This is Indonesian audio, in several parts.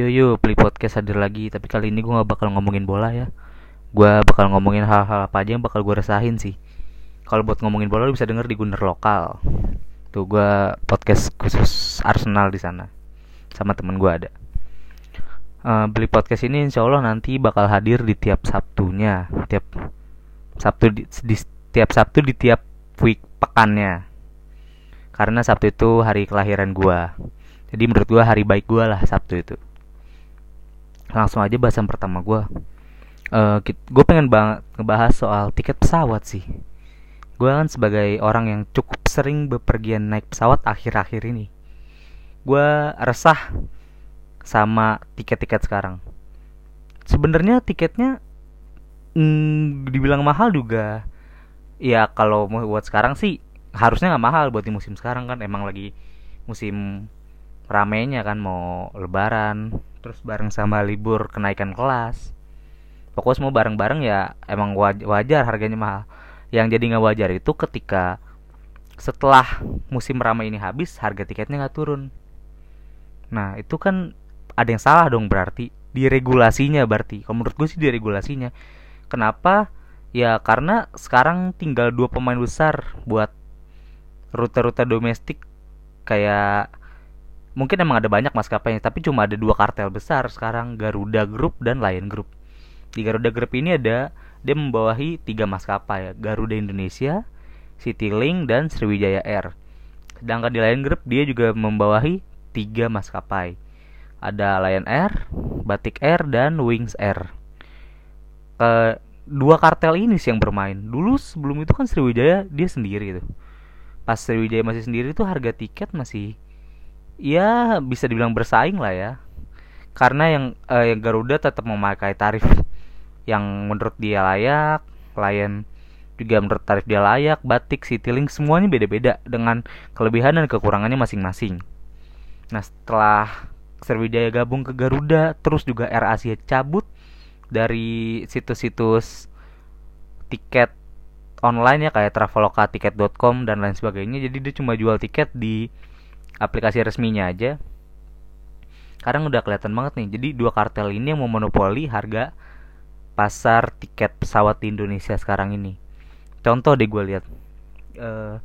Yo yo, beli podcast hadir lagi, tapi kali ini gue gak bakal ngomongin bola ya. Gue bakal ngomongin hal-hal apa aja yang bakal gue resahin sih. Kalau buat ngomongin bola lu bisa denger di Gunner Lokal. Tuh gue podcast khusus Arsenal di sana. Sama temen gue ada. Uh, beli podcast ini insya Allah nanti bakal hadir di tiap Sabtunya, tiap Sabtu di, di tiap Sabtu di tiap week pekannya. Karena Sabtu itu hari kelahiran gue. Jadi menurut gue hari baik gue lah Sabtu itu langsung aja bahasan pertama gue uh, gue pengen banget ngebahas soal tiket pesawat sih. Gue kan sebagai orang yang cukup sering bepergian naik pesawat akhir-akhir ini gue resah sama tiket-tiket sekarang. Sebenarnya tiketnya mm, dibilang mahal juga. Ya kalau mau buat sekarang sih harusnya nggak mahal buat di musim sekarang kan. Emang lagi musim ramenya kan mau lebaran terus bareng sama libur kenaikan kelas. Pokoknya semua bareng-bareng ya emang wajar harganya mahal. Yang jadi nggak wajar itu ketika setelah musim ramai ini habis harga tiketnya nggak turun. Nah itu kan ada yang salah dong berarti di regulasinya berarti. Kalau menurut gue sih di regulasinya. Kenapa? Ya karena sekarang tinggal dua pemain besar buat rute-rute domestik kayak mungkin emang ada banyak maskapainya tapi cuma ada dua kartel besar sekarang Garuda Group dan Lion Group. Di Garuda Group ini ada dia membawahi tiga maskapai Garuda Indonesia Citylink dan Sriwijaya Air. Sedangkan di Lion Group dia juga membawahi tiga maskapai. Ada Lion Air Batik Air dan Wings Air. Ke dua kartel ini sih yang bermain. Dulu sebelum itu kan Sriwijaya dia sendiri tuh. Pas Sriwijaya masih sendiri tuh harga tiket masih ya bisa dibilang bersaing lah ya. Karena yang uh, yang Garuda tetap memakai tarif yang menurut dia layak klien juga menurut tarif dia layak batik Citylink semuanya beda-beda dengan kelebihan dan kekurangannya masing-masing. Nah setelah Sriwijaya gabung ke Garuda terus juga Air Asia cabut dari situs-situs tiket online ya kayak traveloka tiket.com dan lain sebagainya. Jadi dia cuma jual tiket di aplikasi resminya aja. Sekarang udah kelihatan banget nih jadi dua kartel ini yang memonopoli harga pasar tiket pesawat di Indonesia sekarang ini. Contoh deh gue lihat. Uh,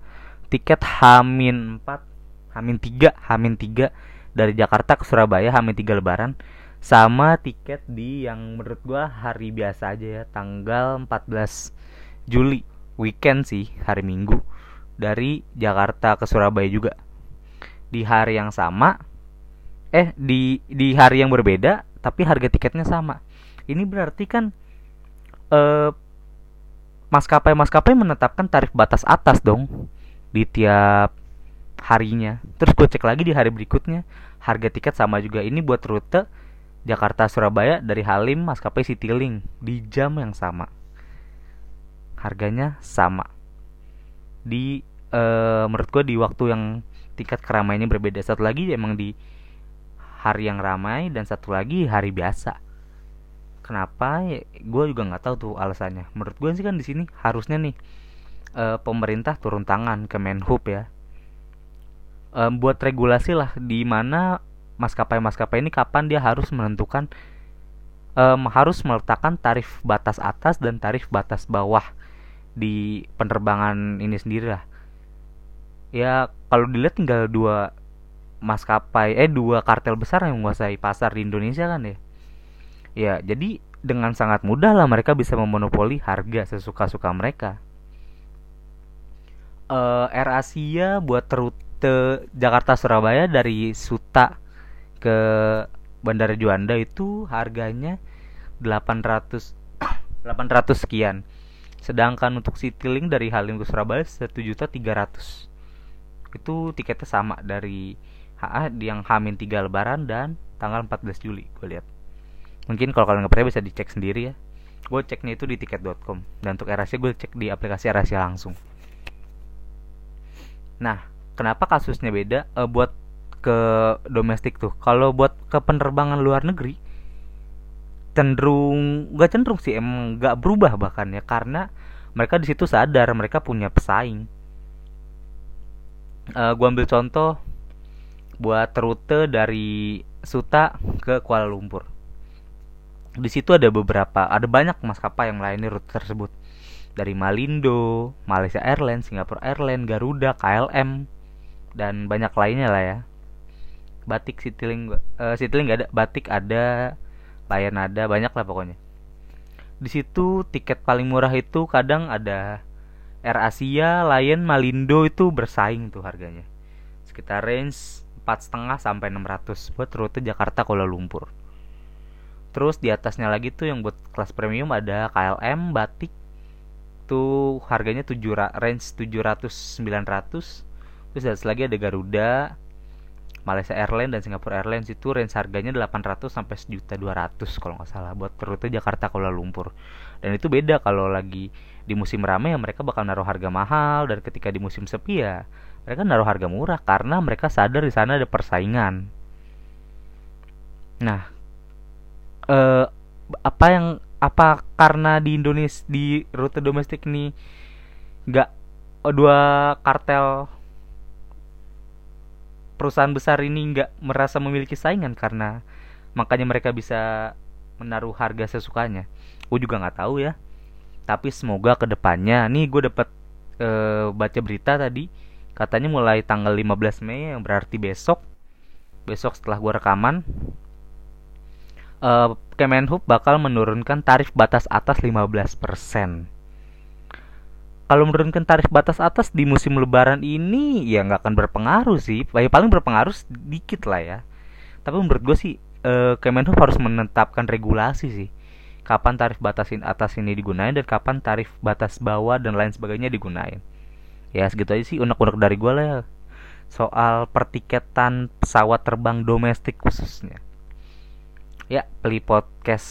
tiket Hamin 4 Hamin 3 Hamin 3 dari Jakarta ke Surabaya Hamin 3 lebaran sama tiket di yang menurut gue hari biasa aja ya tanggal 14 Juli. Weekend sih hari Minggu. Dari Jakarta ke Surabaya juga di hari yang sama eh di di hari yang berbeda tapi harga tiketnya sama. Ini berarti kan eh maskapai-maskapai menetapkan tarif batas atas dong di tiap harinya. Terus gue cek lagi di hari berikutnya harga tiket sama juga. Ini buat rute Jakarta Surabaya dari Halim maskapai Citylink di jam yang sama. Harganya sama. Di uh, menurut gue di waktu yang tingkat keramaiannya berbeda. Satu lagi emang di hari yang ramai dan satu lagi hari biasa. Kenapa? Ya, gue juga nggak tahu tuh alasannya. Menurut gue sih kan di sini harusnya nih e, pemerintah turun tangan ke Menhub ya. E, buat regulasi lah di mana maskapai-maskapai ini kapan dia harus menentukan e, harus meletakkan tarif batas atas dan tarif batas bawah di penerbangan ini sendiri lah ya kalau dilihat tinggal dua maskapai eh dua kartel besar yang menguasai pasar di Indonesia kan ya. Ya jadi dengan sangat mudah lah mereka bisa memonopoli harga sesuka-suka mereka. Uh, Air Asia buat rute Jakarta Surabaya dari Suta ke Bandara Juanda itu harganya 800 800 sekian. Sedangkan untuk Citylink dari Halim ke Surabaya 1.300 itu tiketnya sama dari HA yang Hamin 3 lebaran dan tanggal 14 Juli gue lihat. Mungkin kalau kalian nggak percaya bisa dicek sendiri ya. Gue ceknya itu di tiket.com dan untuk Erasia gue cek di aplikasi Erasia langsung. Nah kenapa kasusnya beda e, buat ke domestik tuh? Kalau buat ke penerbangan luar negeri cenderung gak cenderung sih emang gak berubah bahkan ya. Karena mereka di situ sadar mereka punya pesaing uh, eh, gue ambil contoh buat rute dari Suta ke Kuala Lumpur di situ ada beberapa ada banyak maskapai yang melayani rute tersebut dari Malindo, Malaysia Airlines, Singapore Airlines, Garuda, KLM dan banyak lainnya lah ya. Batik Citylink uh, Citylink gak ada, Batik ada, Lion ada, banyak lah pokoknya. Di situ tiket paling murah itu kadang ada Air Asia, Lion, Malindo itu bersaing tuh harganya. Sekitar range empat setengah sampai 600 buat rute Jakarta Kuala Lumpur. Terus di atasnya lagi tuh yang buat kelas premium ada KLM batik. Tuh harganya 7 range 700 900 terus atas lagi ada Garuda Malaysia Airlines dan Singapore Airlines itu range harganya 800 sampai sejuta 200 kalau nggak salah buat rute Jakarta Kuala Lumpur. Dan itu beda kalau lagi di musim ramai ya mereka bakal naruh harga mahal dan ketika di musim sepi ya mereka naruh harga murah karena mereka sadar di sana ada persaingan. Nah uh, apa yang apa karena di Indonesia di rute domestik ini nggak dua kartel perusahaan besar ini nggak merasa memiliki saingan karena makanya mereka bisa menaruh harga sesukanya gue juga nggak tahu ya tapi semoga ke depannya nih gue dapat e, baca berita tadi katanya mulai tanggal 15 Mei yang berarti besok besok setelah gue rekaman uh, Kemenhub bakal menurunkan tarif batas atas 15%. Kalau menurunkan tarif batas atas di musim lebaran ini ya nggak akan berpengaruh sih. Ya, paling berpengaruh sedikit lah ya. Tapi menurut gue sih uh, Kemenhub harus menetapkan regulasi sih. Kapan tarif batasin atas ini digunain dan kapan tarif batas bawah dan lain sebagainya digunain. Ya segitu aja sih unek-unek dari gue lah ya. Soal pertiketan pesawat terbang domestik khususnya. Ya, Peli Podcast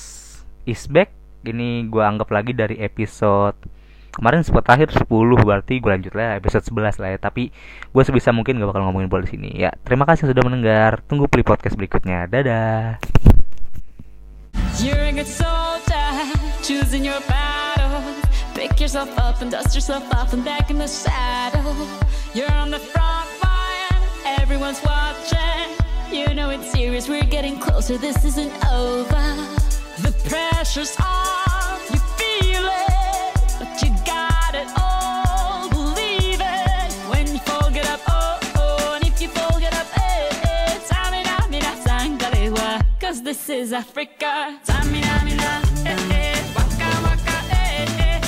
is back. Ini gue anggap lagi dari episode kemarin sempat terakhir 10 berarti gue lanjut lah episode 11 lah ya. Tapi gue sebisa mungkin gak bakal ngomongin bola di sini. Ya, terima kasih sudah mendengar. Tunggu Peli Podcast berikutnya. Dadah. Everyone's watching. You know it's serious, we're getting closer, this isn't over. The pressure's on, this is Africa. Samina, mina, eh, eh, waka, waka, eh,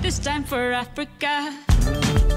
this time for Africa.